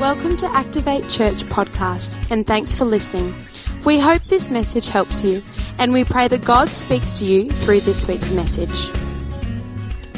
Welcome to Activate Church podcast, and thanks for listening. We hope this message helps you, and we pray that God speaks to you through this week's message.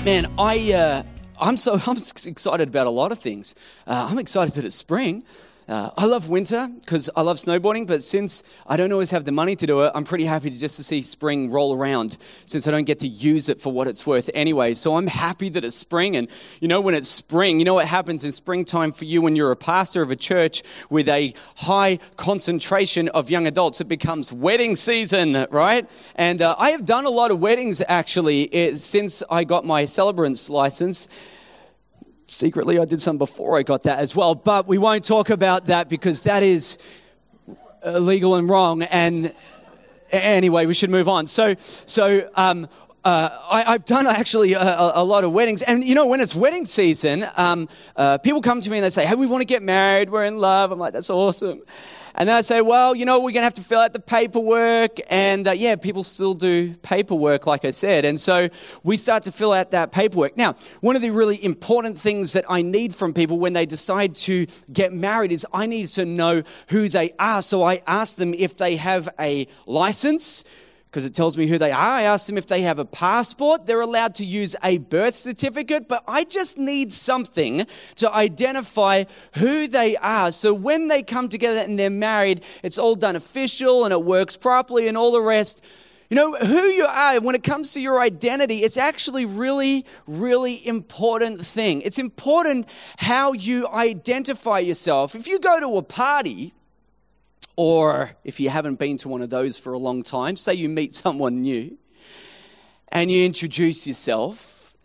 Man, I uh, I'm so I'm excited about a lot of things. Uh, I'm excited that it's spring. Uh, I love winter because I love snowboarding, but since I don't always have the money to do it, I'm pretty happy to just to see spring roll around since I don't get to use it for what it's worth anyway. So I'm happy that it's spring. And you know, when it's spring, you know what happens in springtime for you when you're a pastor of a church with a high concentration of young adults? It becomes wedding season, right? And uh, I have done a lot of weddings actually it, since I got my celebrants license secretly I did some before I got that as well, but we won't talk about that because that is illegal and wrong. And anyway, we should move on. So, so um, uh, I, have done actually a, a, lot of weddings, and you know when it's wedding season, um, uh, people come to me and they say, "Hey, we want to get married. We're in love." I'm like, "That's awesome." And then I say, well, you know, we're going to have to fill out the paperwork. And uh, yeah, people still do paperwork, like I said. And so we start to fill out that paperwork. Now, one of the really important things that I need from people when they decide to get married is I need to know who they are. So I ask them if they have a license because it tells me who they are. I ask them if they have a passport. They're allowed to use a birth certificate, but I just need something to identify who they are. So when they come together and they're married, it's all done official and it works properly and all the rest. You know, who you are, when it comes to your identity, it's actually really, really important thing. It's important how you identify yourself. If you go to a party, or if you haven't been to one of those for a long time, say you meet someone new and you introduce yourself.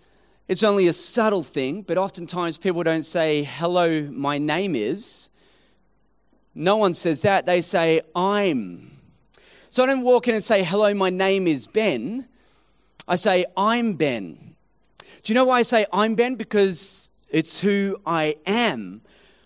It's only a subtle thing, but oftentimes people don't say, Hello, my name is. No one says that. They say, I'm. So I don't walk in and say, Hello, my name is Ben. I say, I'm Ben. Do you know why I say I'm Ben? Because it's who I am.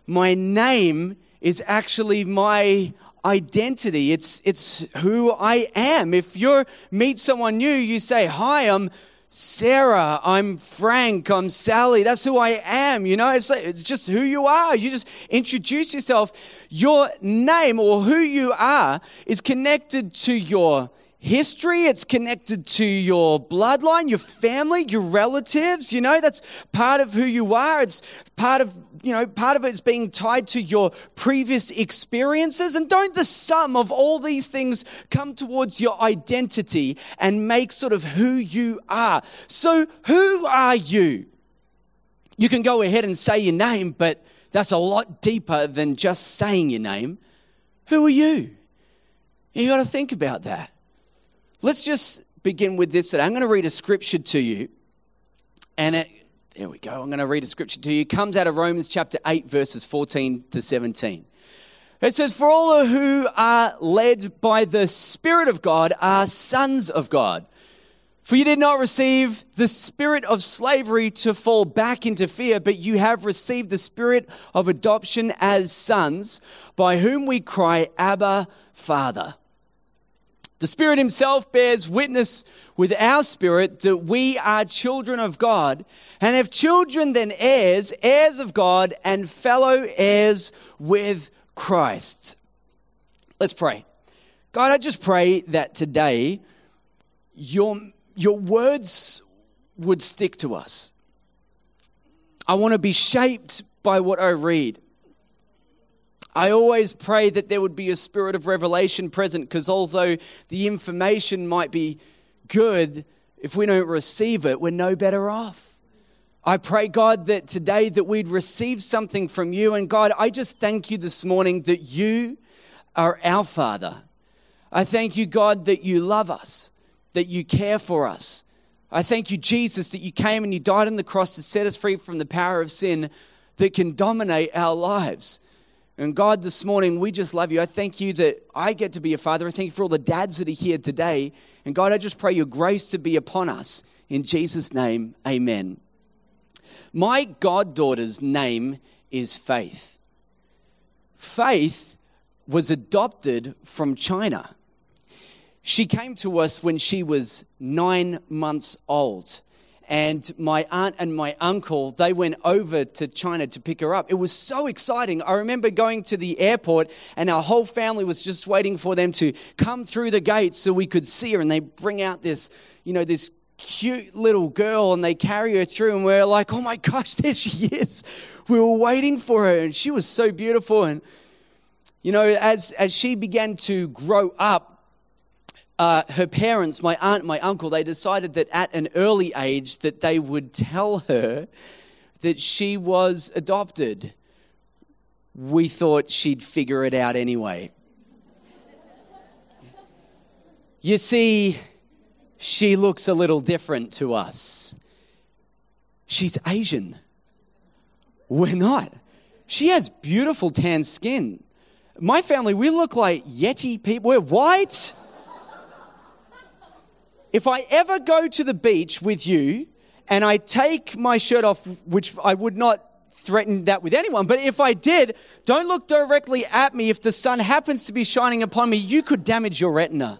My name is actually my identity. It's, it's who I am. If you meet someone new, you say, Hi, I'm Sarah, I'm Frank, I'm Sally. That's who I am. You know, it's, like, it's just who you are. You just introduce yourself. Your name or who you are is connected to your history, it's connected to your bloodline, your family, your relatives, you know, that's part of who you are. It's part of, you know, part of it's being tied to your previous experiences. And don't the sum of all these things come towards your identity and make sort of who you are? So who are you? You can go ahead and say your name, but that's a lot deeper than just saying your name. Who are you? You got to think about that. Let's just begin with this. I'm going to read a scripture to you. And it, there we go. I'm going to read a scripture to you. It comes out of Romans chapter 8, verses 14 to 17. It says, For all who are led by the Spirit of God are sons of God. For you did not receive the spirit of slavery to fall back into fear, but you have received the spirit of adoption as sons, by whom we cry, Abba, Father. The Spirit Himself bears witness with our spirit that we are children of God. And if children, then heirs, heirs of God, and fellow heirs with Christ. Let's pray. God, I just pray that today your, your words would stick to us. I want to be shaped by what I read. I always pray that there would be a spirit of revelation present because although the information might be good, if we don't receive it, we're no better off. I pray, God, that today that we'd receive something from you. And God, I just thank you this morning that you are our Father. I thank you, God, that you love us, that you care for us. I thank you, Jesus, that you came and you died on the cross to set us free from the power of sin that can dominate our lives. And God, this morning, we just love you. I thank you that I get to be a father. I thank you for all the dads that are here today. And God, I just pray your grace to be upon us. In Jesus' name, amen. My goddaughter's name is Faith. Faith was adopted from China. She came to us when she was nine months old. And my aunt and my uncle they went over to china to pick her up. It was so exciting. I remember going to the airport and our whole family was just waiting for them to come through the gates so we could see her. And they bring out this you know this cute little girl and they carry her through and we're like oh my gosh there she is. We were waiting for her and she was so beautiful. And you know as as she began to grow up uh, her parents, my aunt, my uncle, they decided that at an early age that they would tell her that she was adopted. We thought she'd figure it out anyway. You see, she looks a little different to us. She's Asian. We're not. She has beautiful tan skin. My family, we look like Yeti people. We're white if I ever go to the beach with you and I take my shirt off, which I would not threaten that with anyone, but if I did, don't look directly at me. If the sun happens to be shining upon me, you could damage your retina.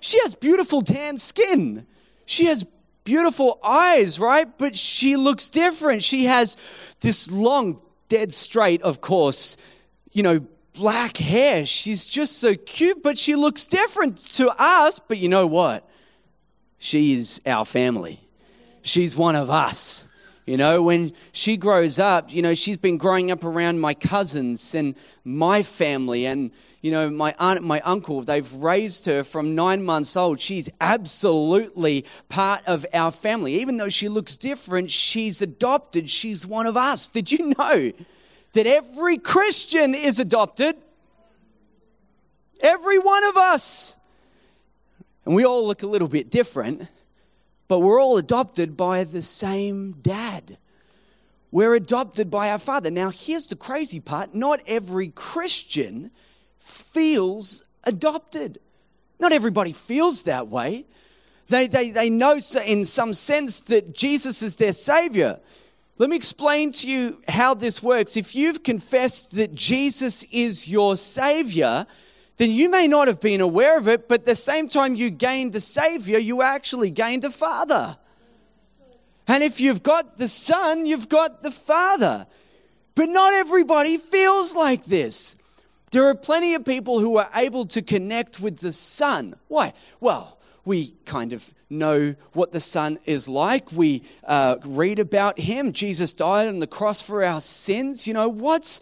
she has beautiful tan skin. She has beautiful eyes, right? But she looks different. She has this long, dead straight, of course, you know, black hair. She's just so cute, but she looks different to us. But you know what? She is our family. She's one of us. You know, when she grows up, you know, she's been growing up around my cousins and my family and, you know, my aunt, my uncle. They've raised her from nine months old. She's absolutely part of our family. Even though she looks different, she's adopted. She's one of us. Did you know? That every Christian is adopted. Every one of us. And we all look a little bit different, but we're all adopted by the same dad. We're adopted by our father. Now, here's the crazy part not every Christian feels adopted. Not everybody feels that way. They, they, they know in some sense that Jesus is their Savior. Let me explain to you how this works. If you've confessed that Jesus is your Savior, then you may not have been aware of it, but the same time you gained the Savior, you actually gained a Father. And if you've got the Son, you've got the Father. But not everybody feels like this. There are plenty of people who are able to connect with the Son. Why? Well, we kind of know what the Son is like. We uh, read about him. Jesus died on the cross for our sins. You know, what's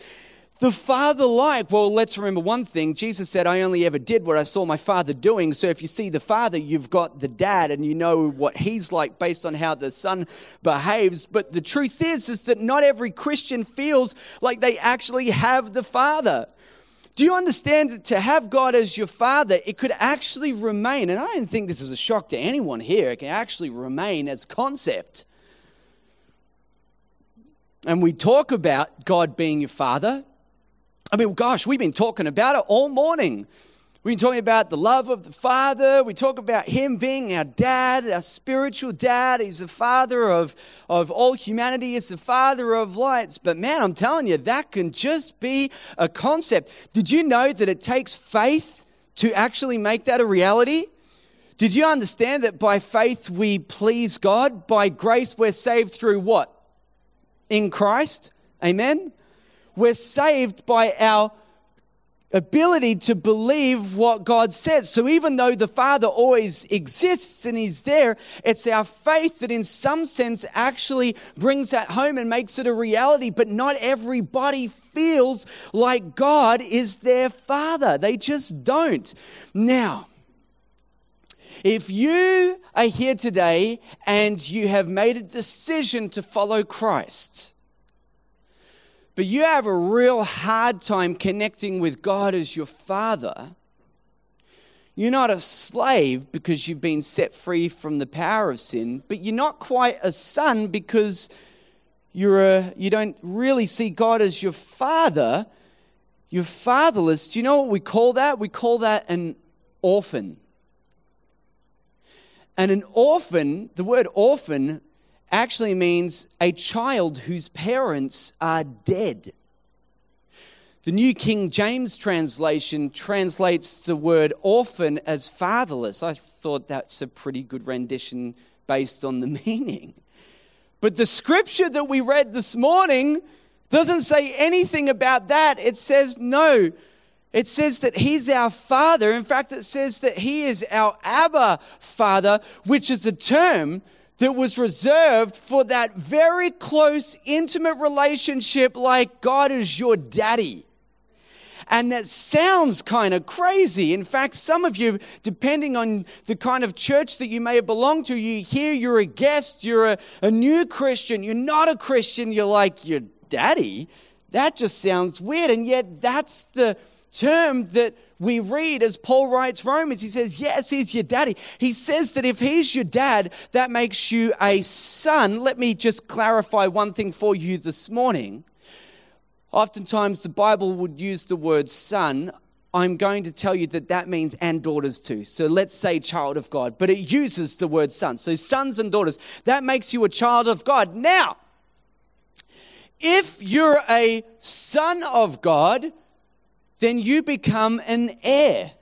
the Father like? Well, let's remember one thing. Jesus said, I only ever did what I saw my Father doing. So if you see the Father, you've got the dad and you know what he's like based on how the Son behaves. But the truth is, is that not every Christian feels like they actually have the Father. Do you understand that to have God as your father, it could actually remain, and I don't think this is a shock to anyone here, it can actually remain as a concept. And we talk about God being your father. I mean, gosh, we've been talking about it all morning. We've been talking about the love of the Father. We talk about Him being our dad, our spiritual dad. He's the Father of, of all humanity. He's the Father of lights. But man, I'm telling you, that can just be a concept. Did you know that it takes faith to actually make that a reality? Did you understand that by faith we please God? By grace we're saved through what? In Christ. Amen? We're saved by our ability to believe what God says. So even though the Father always exists and He's there, it's our faith that in some sense actually brings that home and makes it a reality. But not everybody feels like God is their Father. They just don't. Now, if you are here today and you have made a decision to follow Christ, but you have a real hard time connecting with God as your father, you're not a slave because you've been set free from the power of sin, but you're not quite a son because you're a, you don't really see God as your father. You're fatherless. Do you know what we call that? We call that an orphan. And an orphan, the word orphan actually means a child whose parents are dead. The New King James translation translates the word orphan as fatherless. I thought that's a pretty good rendition based on the meaning. But the scripture that we read this morning doesn't say anything about that. It says, no, it says that he's our father. In fact, it says that he is our Abba father, which is a term that was reserved for that very close, intimate relationship like God is your daddy. And that sounds kind of crazy. In fact, some of you, depending on the kind of church that you may have belonged to, you hear you're a guest, you're a, a new Christian, you're not a Christian, you're like, your daddy? That just sounds weird. And yet, that's the term that we read as Paul writes Romans. He says, Yes, he's your daddy. He says that if he's your dad, that makes you a son. Let me just clarify one thing for you this morning. Oftentimes, the Bible would use the word son. I'm going to tell you that that means and daughters too. So let's say child of God, but it uses the word son. So sons and daughters, that makes you a child of God. Now, if you're a son of God, then you become an heir.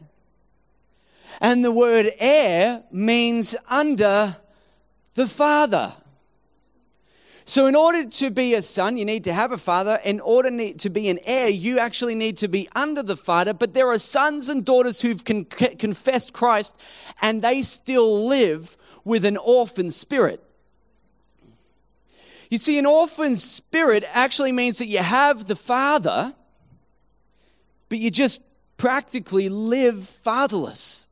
And the word heir means under the father. So, in order to be a son, you need to have a father. In order to be an heir, you actually need to be under the father. But there are sons and daughters who've con- confessed Christ and they still live with an orphan spirit. You see, an orphan spirit actually means that you have the father, but you just practically live fatherless.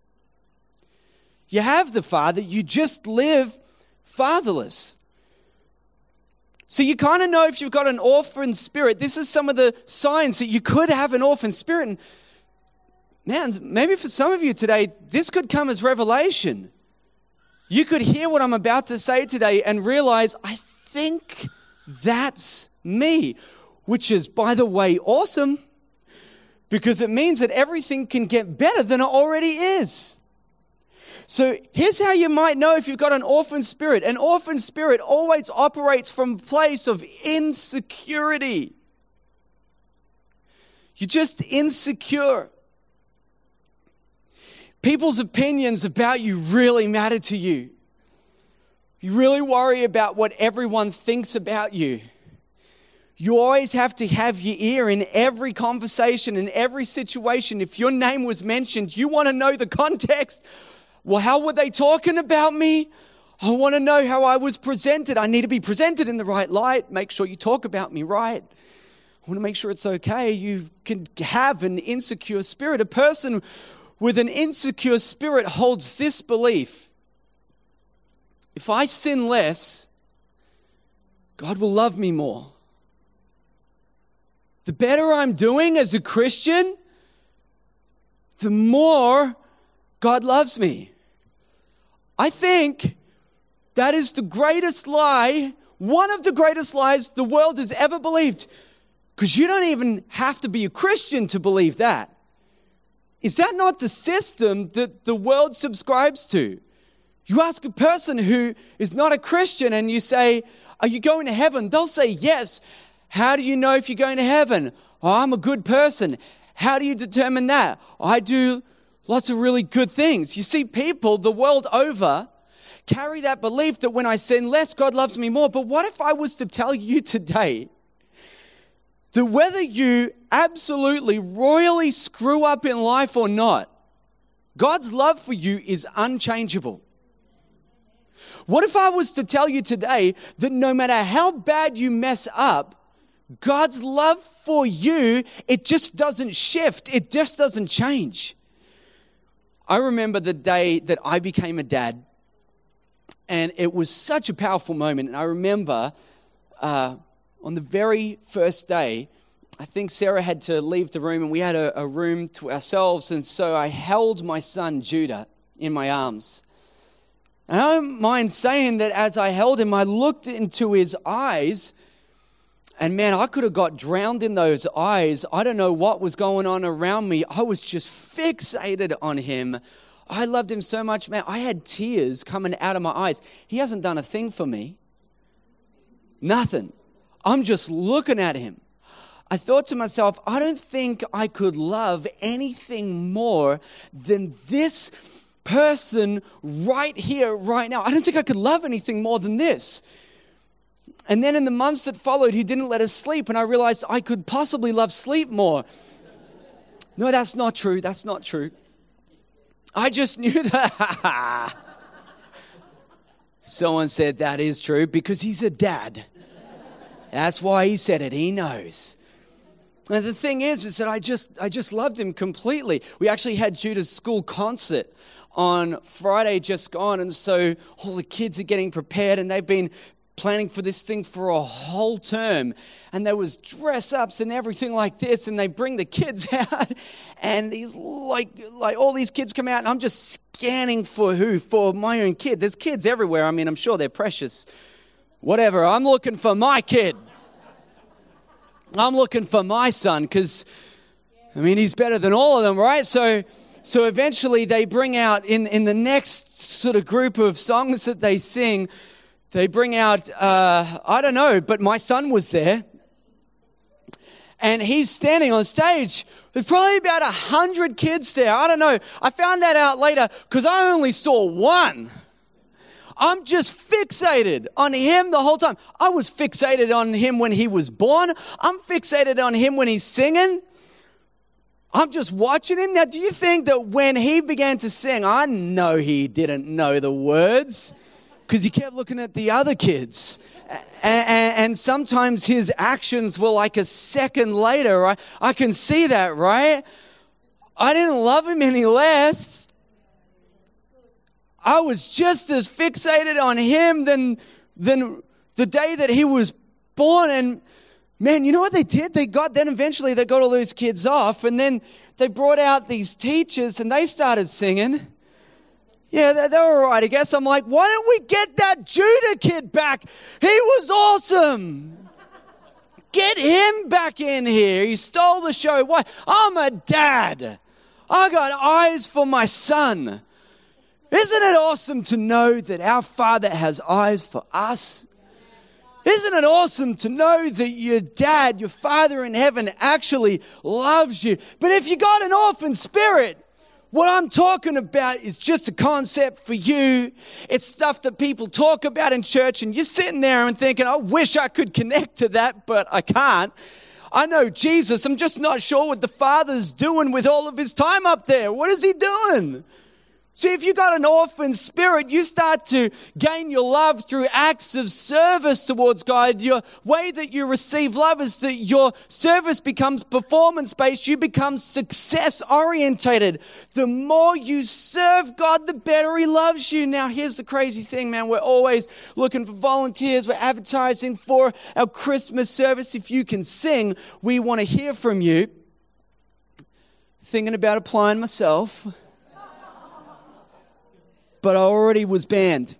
You have the father, you just live fatherless. So you kind of know if you've got an orphan spirit. This is some of the signs that you could have an orphan spirit. And man, maybe for some of you today, this could come as revelation. You could hear what I'm about to say today and realize, I think that's me, which is, by the way, awesome because it means that everything can get better than it already is. So here's how you might know if you've got an orphan spirit. An orphan spirit always operates from a place of insecurity. You're just insecure. People's opinions about you really matter to you. You really worry about what everyone thinks about you. You always have to have your ear in every conversation, in every situation. If your name was mentioned, you want to know the context well, how were they talking about me? I want to know how I was presented. I need to be presented in the right light. Make sure you talk about me right. I want to make sure it's okay. You can have an insecure spirit. A person with an insecure spirit holds this belief if I sin less, God will love me more. The better I'm doing as a Christian, the more God loves me. I think that is the greatest lie, one of the greatest lies the world has ever believed. Because you don't even have to be a Christian to believe that. Is that not the system that the world subscribes to? You ask a person who is not a Christian and you say, Are you going to heaven? They'll say, Yes. How do you know if you're going to heaven? Oh, I'm a good person. How do you determine that? I do lots of really good things. You see, people the world over carry that belief that when I sin less, God loves me more. But what if I was to tell you today that whether you absolutely royally screw up in life or not, God's love for you is unchangeable? What if I was to tell you today that no matter how bad you mess up, God's love for you, it just doesn't shift. It just doesn't change. I remember the day that I became a dad, and it was such a powerful moment. And I remember uh, on the very first day, I think Sarah had to leave the room, and we had a, a room to ourselves. And so I held my son Judah in my arms. And I don't mind saying that as I held him, I looked into his eyes and man, I could have got drowned in those eyes. I don't know what was going on around me. I was just fixated on him. I loved him so much, man. I had tears coming out of my eyes. He hasn't done a thing for me. Nothing. I'm just looking at him. I thought to myself, I don't think I could love anything more than this person right here, right now. I don't think I could love anything more than this. And then in the months that followed, he didn't let us sleep, and I realized I could possibly love sleep more. No, that's not true. That's not true. I just knew that. Someone said that is true because he's a dad. That's why he said it. He knows. And the thing is, is that I just, I just loved him completely. We actually had Judah's school concert on Friday just gone, and so all the kids are getting prepared, and they've been planning for this thing for a whole term. And there was dress ups and everything like this and they bring the kids out and these like like all these kids come out and i'm just scanning for who for my own kid. There's kids everywhere. I mean i'm sure they're precious. Whatever. I'm looking for my kid. I'm looking for my son because i mean he's better than all of them right? So so eventually they bring out in in the next sort of group of songs that they sing they bring out, uh, I don't know, but my son was there. And he's standing on stage. There's probably about a hundred kids there. I don't know. I found that out later because I only saw one. I'm just fixated on him the whole time. I was fixated on him when he was born. I'm fixated on him when he's singing. I'm just watching him. Now, do you think that when he began to sing, I know he didn't know the words? Because he kept looking at the other kids. And, sometimes his actions were like a second later. Right? I can see that, right? I didn't love him any less. I was just as fixated on him than, than the day that he was born. And man, you know what they did? They got, then eventually they got all those kids off. And then they brought out these teachers and they started singing. Yeah, they, they were all right, I guess. I'm like, why don't we get that Judah kid back? He was awesome. Get him back in here. He stole the show. Why? I'm a dad. I got eyes for my son. Isn't it awesome to know that our Father has eyes for us? Isn't it awesome to know that your dad, your Father in heaven, actually loves you? But if you got an orphan spirit, what I'm talking about is just a concept for you. It's stuff that people talk about in church, and you're sitting there and thinking, I wish I could connect to that, but I can't. I know Jesus. I'm just not sure what the Father's doing with all of his time up there. What is he doing? See, if you've got an orphan spirit, you start to gain your love through acts of service towards God. Your way that you receive love is that your service becomes performance based. You become success orientated. The more you serve God, the better He loves you. Now, here's the crazy thing, man. We're always looking for volunteers. We're advertising for our Christmas service. If you can sing, we want to hear from you. Thinking about applying myself but I already was banned.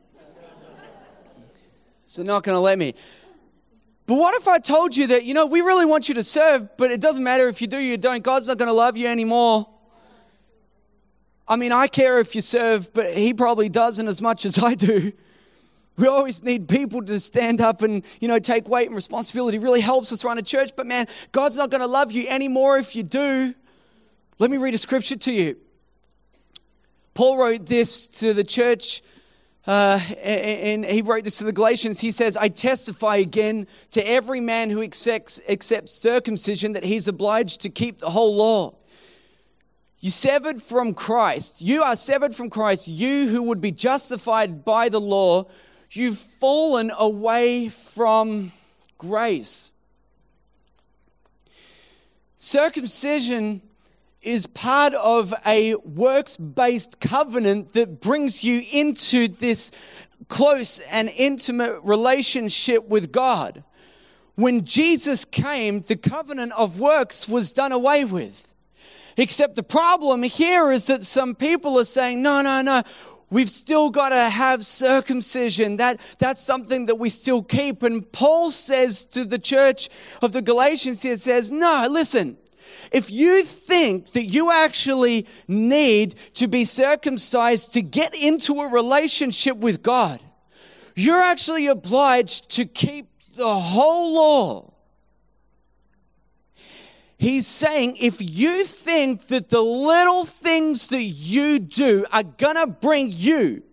So, not going to let me. But what if I told you that, you know, we really want you to serve, but it doesn't matter if you do you don't, God's not going to love you anymore. I mean, I care if you serve, but He probably doesn't as much as I do. We always need people to stand up and, you know, take weight and responsibility. It really helps us run a church, but man, God's not going to love you anymore if you do. Let me read a scripture to you. Paul wrote this to the church, uh, and he wrote this to the Galatians. He says, I testify again to every man who accepts, accepts circumcision that he's obliged to keep the whole law. You severed from Christ. You are severed from Christ. You who would be justified by the law, you've fallen away from grace. Circumcision is part of a works based covenant that brings you into this close and intimate relationship with God. When Jesus came, the covenant of works was done away with. Except the problem here is that some people are saying, no, no, no, we've still got to have circumcision. That, that's something that we still keep. And Paul says to the church of the Galatians, he says, no, listen, if you think that you actually need to be circumcised to get into a relationship with God, you're actually obliged to keep the whole law. He's saying if you think that the little things that you do are going to bring you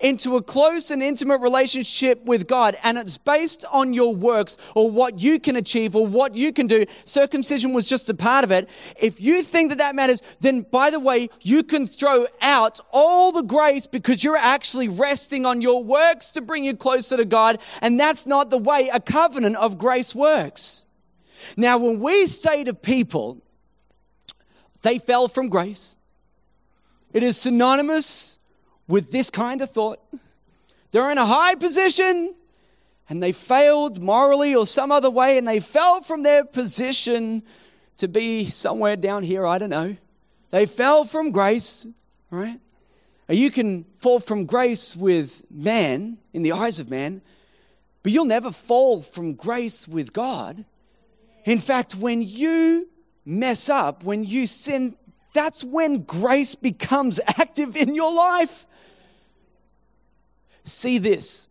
into a close and intimate relationship with God, and it's based on your works or what you can achieve or what you can do. Circumcision was just a part of it. If you think that that matters, then by the way, you can throw out all the grace because you're actually resting on your works to bring you closer to God, and that's not the way a covenant of grace works. Now, when we say to people, they fell from grace, it is synonymous with this kind of thought. They're in a high position and they failed morally or some other way and they fell from their position to be somewhere down here, I don't know. They fell from grace, right? You can fall from grace with man, in the eyes of man, but you'll never fall from grace with God. In fact, when you mess up, when you sin, that's when grace becomes active in your life. See this.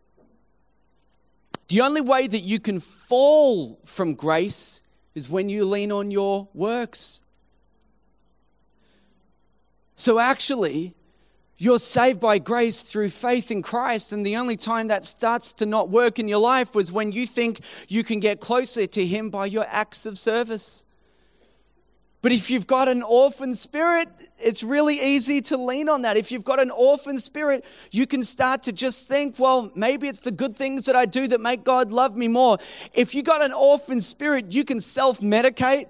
The only way that you can fall from grace is when you lean on your works. So, actually, you're saved by grace through faith in Christ, and the only time that starts to not work in your life was when you think you can get closer to Him by your acts of service. But if you've got an orphan spirit, it's really easy to lean on that. If you've got an orphan spirit, you can start to just think, well, maybe it's the good things that I do that make God love me more. If you've got an orphan spirit, you can self medicate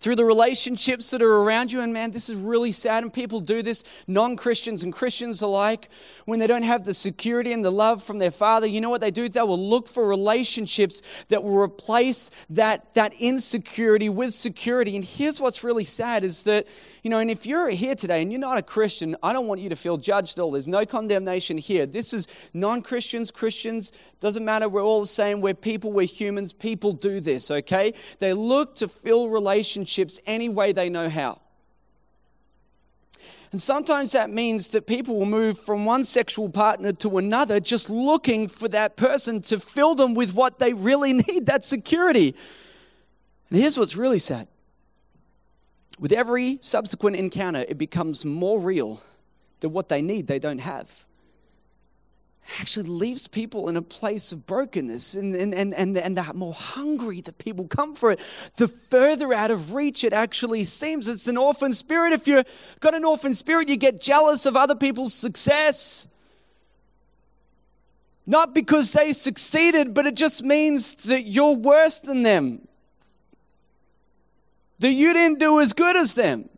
through the relationships that are around you. And man, this is really sad. And people do this, non Christians and Christians alike, when they don't have the security and the love from their father. You know what they do? They will look for relationships that will replace that, that insecurity with security. And here's what's really sad is that, you know, and if you're here today and you're not a Christian, I don't want you to feel judged at all. There's no condemnation here. This is non Christians, Christians, doesn't matter. We're all the same. We're people, we're humans. People do this, okay? They look to fill relationships any way they know how. And sometimes that means that people will move from one sexual partner to another just looking for that person to fill them with what they really need that security. And here's what's really sad with every subsequent encounter, it becomes more real that what they need they don't have actually leaves people in a place of brokenness and, and, and, and, and the more hungry that people come for it, the further out of reach it actually seems. It's an orphan spirit. If you've got an orphan spirit, you get jealous of other people's success. Not because they succeeded, but it just means that you're worse than them. That you didn't do as good as them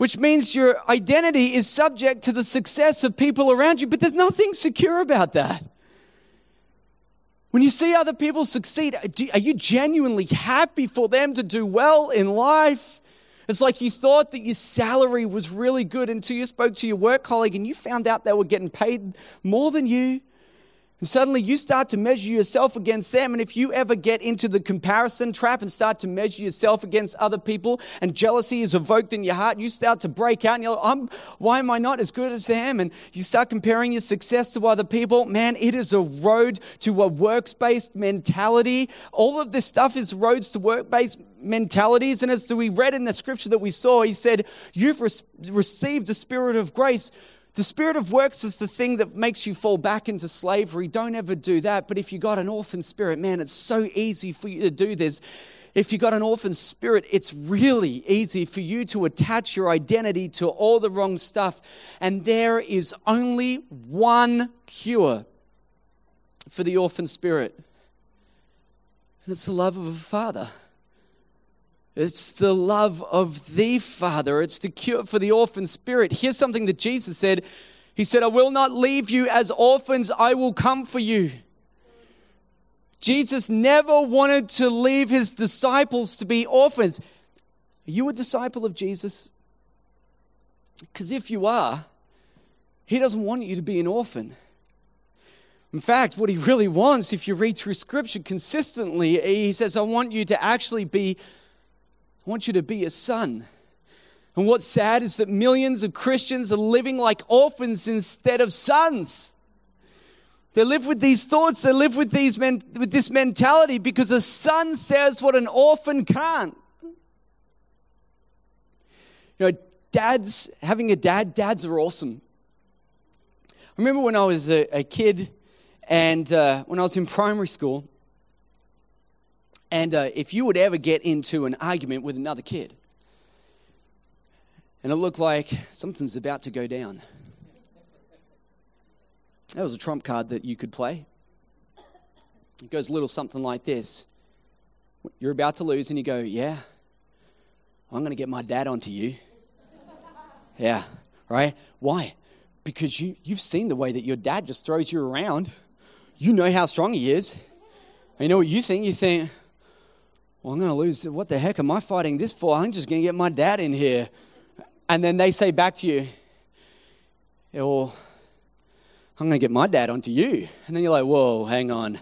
which means your identity is subject to the success of people around you, but there's nothing secure about that. When you see other people succeed, are you genuinely happy for them to do well in life? It's like you thought that your salary was really good until you spoke to your work colleague and you found out they were getting paid more than you. And suddenly you start to measure yourself against them. And if you ever get into the comparison trap and start to measure yourself against other people and jealousy is evoked in your heart, you start to break out and you're like, um, why am I not as good as them? And you start comparing your success to other people. Man, it is a road to a works based mentality. All of this stuff is roads to work based mentalities. And as we read in the scripture that we saw, he said, You've re- received the spirit of grace the spirit of works is the thing that makes you fall back into slavery. Don't ever do that. But if you got an orphan spirit, man, it's so easy for you to do this. If you got an orphan spirit, it's really easy for you to attach your identity to all the wrong stuff. And there is only one cure for the orphan spirit, and it's the love of a father. It's the love of the Father. It's the cure for the orphan spirit. Here's something that Jesus said He said, I will not leave you as orphans, I will come for you. Jesus never wanted to leave his disciples to be orphans. Are you a disciple of Jesus? Because if you are, he doesn't want you to be an orphan. In fact, what he really wants, if you read through scripture consistently, he says, I want you to actually be want you to be a son. And what's sad is that millions of Christians are living like orphans instead of sons. They live with these thoughts, they live with, these men, with this mentality because a son says what an orphan can't. You know, dads, having a dad, dads are awesome. I remember when I was a, a kid and uh, when I was in primary school, and uh, if you would ever get into an argument with another kid, and it looked like something's about to go down, that was a trump card that you could play. It goes a little something like this You're about to lose, and you go, Yeah, I'm going to get my dad onto you. Yeah, right? Why? Because you, you've seen the way that your dad just throws you around. You know how strong he is. And you know what you think? You think, well, I'm going to lose. What the heck am I fighting this for? I'm just going to get my dad in here. And then they say back to you, yeah, well, I'm going to get my dad onto you. And then you're like, whoa, hang on.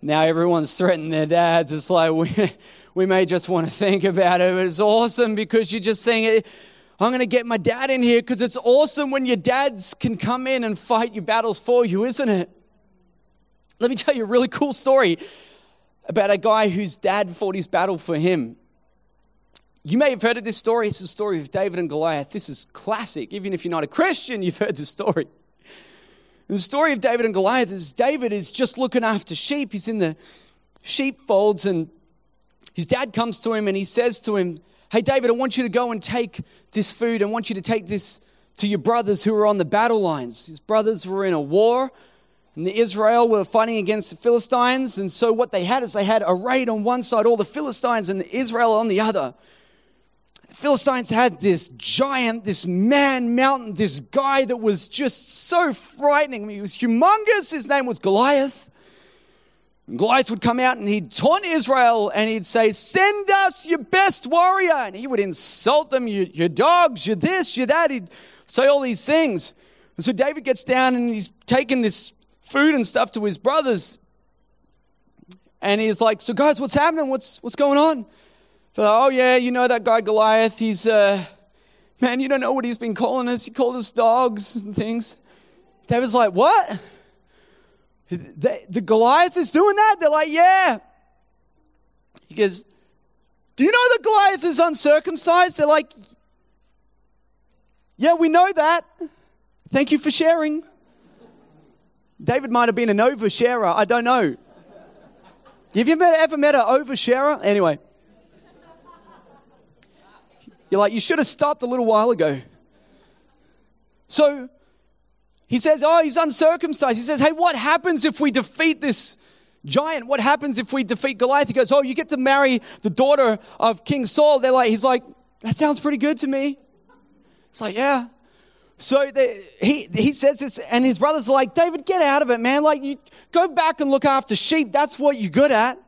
Now everyone's threatening their dads. It's like, we, we may just want to think about it, but it's awesome because you're just saying I'm going to get my dad in here because it's awesome when your dads can come in and fight your battles for you, isn't it? Let me tell you a really cool story about a guy whose dad fought his battle for him. You may have heard of this story. It's the story of David and Goliath. This is classic. Even if you're not a Christian, you've heard the story. The story of David and Goliath is David is just looking after sheep. He's in the sheepfolds, and his dad comes to him and he says to him, Hey, David, I want you to go and take this food. I want you to take this to your brothers who are on the battle lines. His brothers were in a war, and the Israel were fighting against the Philistines. And so, what they had is they had a raid on one side, all the Philistines, and Israel on the other. The Philistines had this giant, this man mountain, this guy that was just so frightening. I mean, he was humongous. His name was Goliath. Goliath would come out and he'd taunt Israel and he'd say, Send us your best warrior. And he would insult them, you, your dogs, you this, you that. He'd say all these things. And so David gets down and he's taking this food and stuff to his brothers. And he's like, So, guys, what's happening? What's, what's going on? Like, oh, yeah, you know that guy Goliath. He's, uh, man, you don't know what he's been calling us. He called us dogs and things. David's like, What? The, the Goliath is doing that? They're like, yeah. He goes, do you know that Goliath is uncircumcised? They're like, yeah, we know that. Thank you for sharing. David might have been an oversharer. I don't know. Have you ever, ever met an oversharer? Anyway. You're like, you should have stopped a little while ago. So he says, Oh, he's uncircumcised. He says, Hey, what happens if we defeat this giant? What happens if we defeat Goliath? He goes, Oh, you get to marry the daughter of King Saul. They're like, He's like, That sounds pretty good to me. It's like, Yeah. So they, he, he says this, and his brothers are like, David, get out of it, man. Like, you go back and look after sheep. That's what you're good at.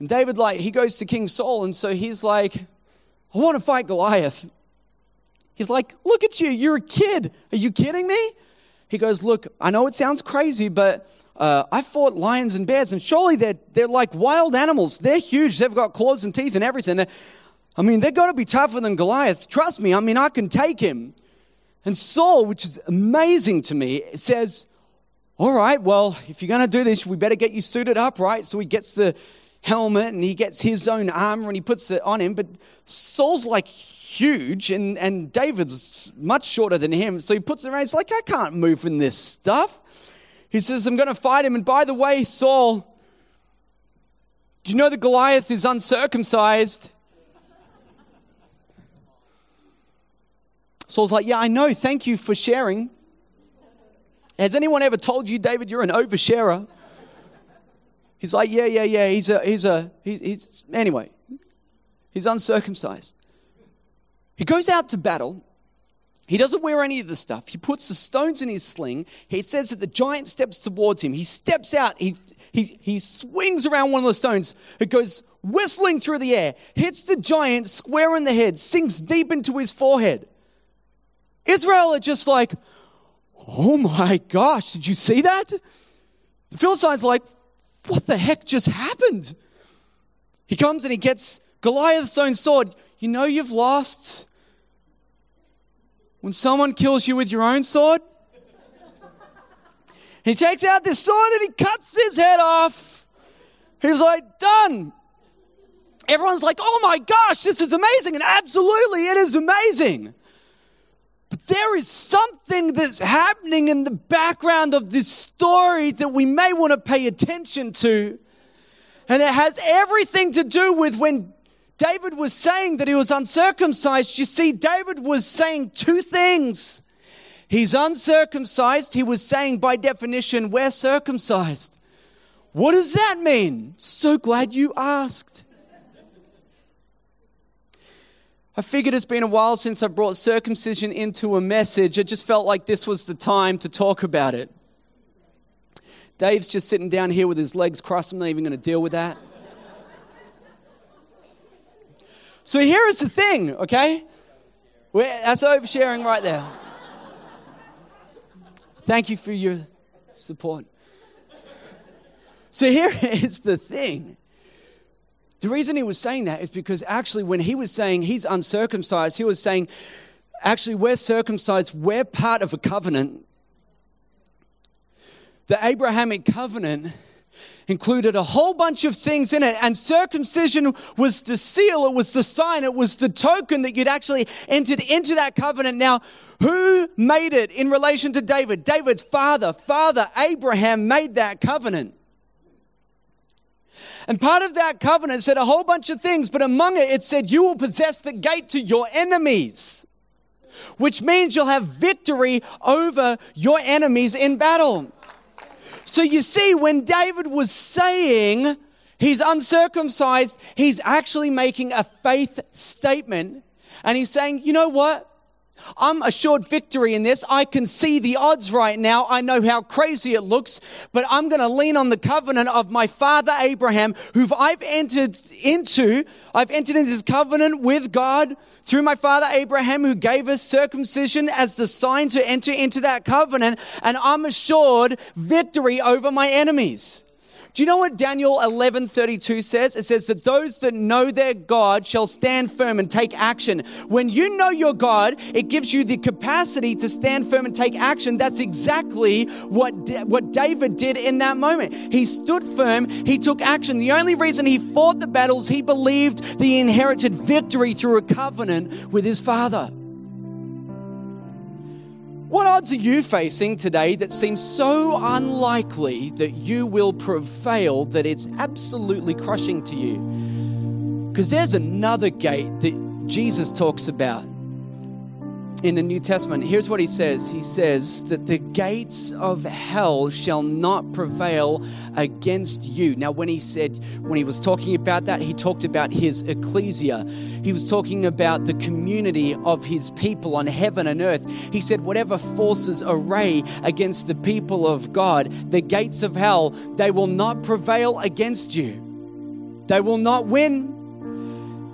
And David, like, he goes to King Saul, and so he's like, I want to fight Goliath. He's like, Look at you. You're a kid. Are you kidding me? He goes, Look, I know it sounds crazy, but uh, I fought lions and bears, and surely they're, they're like wild animals. They're huge. They've got claws and teeth and everything. I mean, they've got to be tougher than Goliath. Trust me, I mean, I can take him. And Saul, which is amazing to me, says, All right, well, if you're going to do this, we better get you suited up, right? So he gets the helmet and he gets his own armor and he puts it on him. But Saul's like huge, and, and David's much shorter than him. So he puts it around. He's like, I can't move in this stuff. He says, I'm going to fight him. And by the way, Saul, do you know that Goliath is uncircumcised? Saul's like, Yeah, I know. Thank you for sharing. Has anyone ever told you, David, you're an oversharer? He's like, Yeah, yeah, yeah. He's a, he's a, he's, he's anyway, he's uncircumcised. He goes out to battle. He doesn't wear any of the stuff. He puts the stones in his sling. He says that the giant steps towards him. He steps out. He, he, he swings around one of the stones. It goes whistling through the air, hits the giant square in the head, sinks deep into his forehead. Israel are just like, oh my gosh, did you see that? The Philistines are like, what the heck just happened? He comes and he gets Goliath's own sword. You know you've lost when someone kills you with your own sword? He takes out this sword and he cuts his head off. He's like, done. Everyone's like, oh my gosh, this is amazing. And absolutely, it is amazing. But there is something that's happening in the background of this story that we may want to pay attention to. And it has everything to do with when David was saying that he was uncircumcised. You see, David was saying two things. He's uncircumcised. He was saying, by definition, we're circumcised. What does that mean? So glad you asked. I figured it's been a while since I brought circumcision into a message. It just felt like this was the time to talk about it. Dave's just sitting down here with his legs crossed. I'm not even going to deal with that. So here is the thing, okay? We're, that's oversharing right there. Thank you for your support. So here is the thing. The reason he was saying that is because actually, when he was saying he's uncircumcised, he was saying, actually, we're circumcised, we're part of a covenant. The Abrahamic covenant included a whole bunch of things in it, and circumcision was the seal, it was the sign, it was the token that you'd actually entered into that covenant. Now, who made it in relation to David? David's father, father Abraham made that covenant. And part of that covenant said a whole bunch of things, but among it, it said, You will possess the gate to your enemies, which means you'll have victory over your enemies in battle. So you see, when David was saying he's uncircumcised, he's actually making a faith statement. And he's saying, You know what? I'm assured victory in this. I can see the odds right now. I know how crazy it looks, but I'm going to lean on the covenant of my father Abraham, who I've entered into. I've entered into this covenant with God through my father Abraham, who gave us circumcision as the sign to enter into that covenant. And I'm assured victory over my enemies. Do you know what Daniel 11:32 says? It says that those that know their God shall stand firm and take action. When you know your God, it gives you the capacity to stand firm and take action. That's exactly what what David did in that moment. He stood firm, he took action. The only reason he fought the battles, he believed the inherited victory through a covenant with his father. What odds are you facing today that seems so unlikely that you will prevail that it's absolutely crushing to you? Because there's another gate that Jesus talks about in the New Testament. Here's what he says He says that the gates of hell shall not prevail against you. Now, when he said, when he was talking about that, he talked about his ecclesia. He was talking about the community of his people on heaven and earth. He said, whatever forces array against the people of God, the gates of hell, they will not prevail against you. They will not win.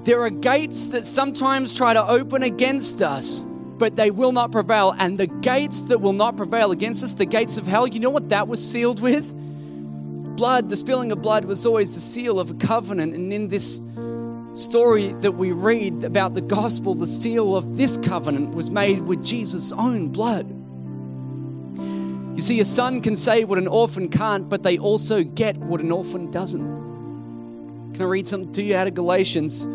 There are gates that sometimes try to open against us but they will not prevail. And the gates that will not prevail against us, the gates of hell, you know what that was sealed with? Blood, the spilling of blood was always the seal of a covenant. And in this story that we read about the gospel, the seal of this covenant was made with Jesus' own blood. You see, a son can say what an orphan can't, but they also get what an orphan doesn't. Can I read something to you out of Galatians?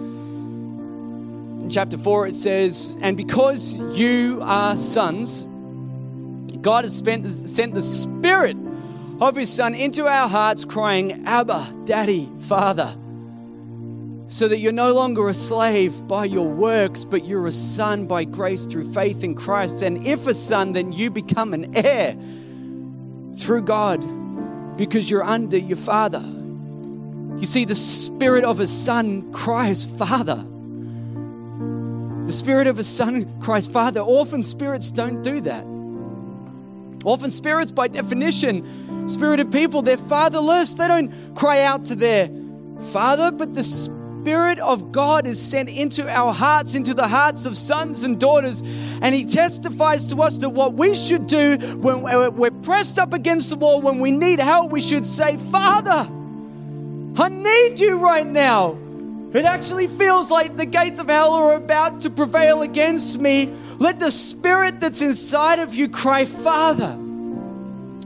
In chapter 4, it says, And because you are sons, God has spent, sent the Spirit of His Son into our hearts, crying, Abba, Daddy, Father. So that you're no longer a slave by your works, but you're a son by grace through faith in Christ. And if a son, then you become an heir through God because you're under your father. You see, the spirit of His son cries, Father. The spirit of a son cries, Father. Orphan spirits don't do that. Orphan spirits, by definition, spirited people, they're fatherless. They don't cry out to their father, but the Spirit of God is sent into our hearts, into the hearts of sons and daughters, and He testifies to us that what we should do when we're pressed up against the wall, when we need help, we should say, Father, I need you right now. It actually feels like the gates of hell are about to prevail against me. Let the spirit that's inside of you cry, Father.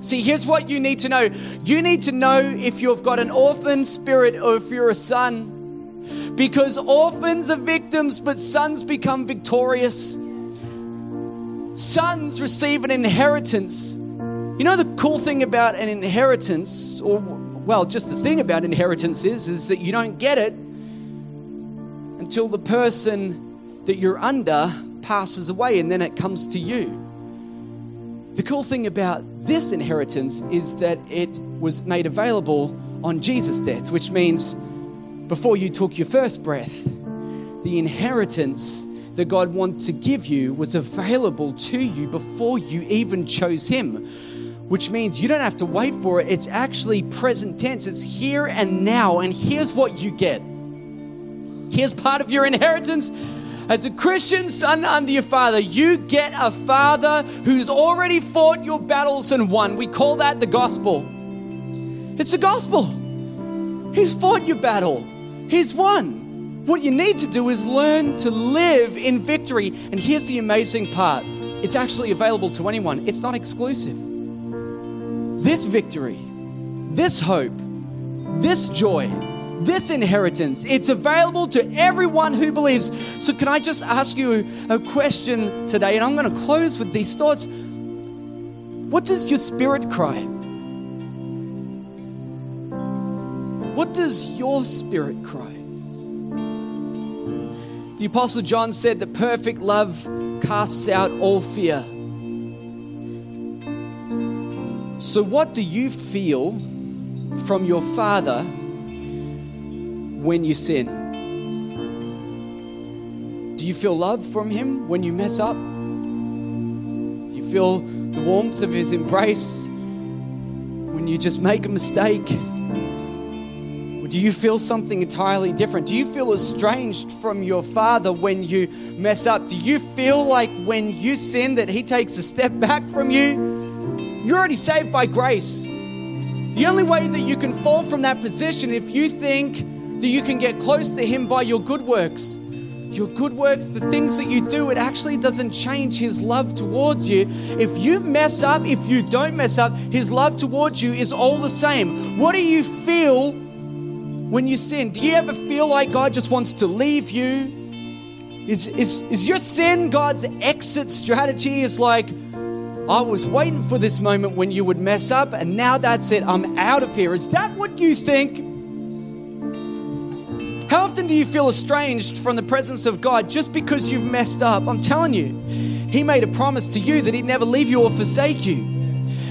See, here's what you need to know you need to know if you've got an orphan spirit or if you're a son. Because orphans are victims, but sons become victorious. Sons receive an inheritance. You know, the cool thing about an inheritance, or well, just the thing about inheritance is, is that you don't get it until the person that you're under passes away and then it comes to you. The cool thing about this inheritance is that it was made available on Jesus' death, which means before you took your first breath, the inheritance that God wanted to give you was available to you before you even chose Him, which means you don't have to wait for it. It's actually present tense, it's here and now. And here's what you get here's part of your inheritance as a Christian son under your father, you get a father who's already fought your battles and won. We call that the gospel. It's the gospel. He's fought your battle, He's won. What you need to do is learn to live in victory. And here's the amazing part it's actually available to anyone, it's not exclusive. This victory, this hope, this joy, this inheritance. It's available to everyone who believes. So, can I just ask you a question today? And I'm going to close with these thoughts. What does your spirit cry? What does your spirit cry? The Apostle John said that perfect love casts out all fear. So, what do you feel from your Father when you sin? Do you feel love from Him when you mess up? Do you feel the warmth of His embrace when you just make a mistake? Or do you feel something entirely different? Do you feel estranged from your Father when you mess up? Do you feel like when you sin that He takes a step back from you? You're already saved by grace. The only way that you can fall from that position if you think that you can get close to Him by your good works. Your good works, the things that you do, it actually doesn't change His love towards you. If you mess up, if you don't mess up, His love towards you is all the same. What do you feel when you sin? Do you ever feel like God just wants to leave you? Is, is, is your sin God's exit strategy? Is like, I was waiting for this moment when you would mess up, and now that's it. I'm out of here. Is that what you think? How often do you feel estranged from the presence of God just because you've messed up? I'm telling you, He made a promise to you that He'd never leave you or forsake you.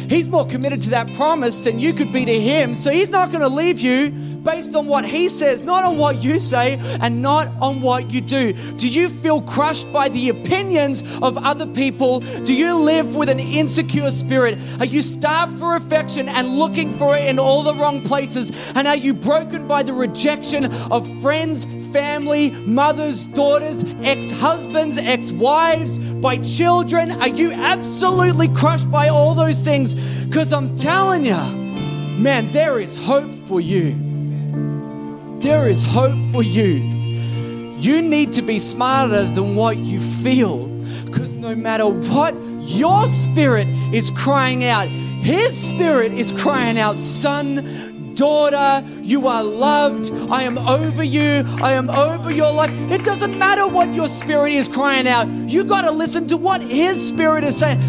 He's more committed to that promise than you could be to Him, so He's not going to leave you based on what He says, not on what you say, and not on what you do. Do you feel crushed by the opinions of other people? Do you live with an insecure spirit? Are you starved for affection and looking for it in all the wrong places? And are you broken by the rejection of friends, family, mothers, daughters, ex husbands, ex wives, by children? Are you absolutely crushed by all those things? Because I'm telling you, man, there is hope for you. There is hope for you. You need to be smarter than what you feel. Because no matter what, your spirit is crying out. His spirit is crying out, Son, daughter, you are loved. I am over you. I am over your life. It doesn't matter what your spirit is crying out. You got to listen to what his spirit is saying.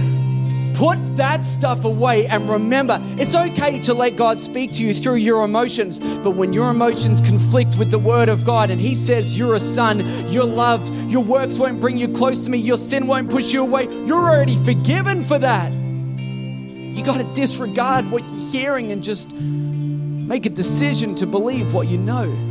Put that stuff away and remember, it's okay to let God speak to you through your emotions, but when your emotions conflict with the Word of God and He says you're a son, you're loved, your works won't bring you close to me, your sin won't push you away, you're already forgiven for that. You got to disregard what you're hearing and just make a decision to believe what you know.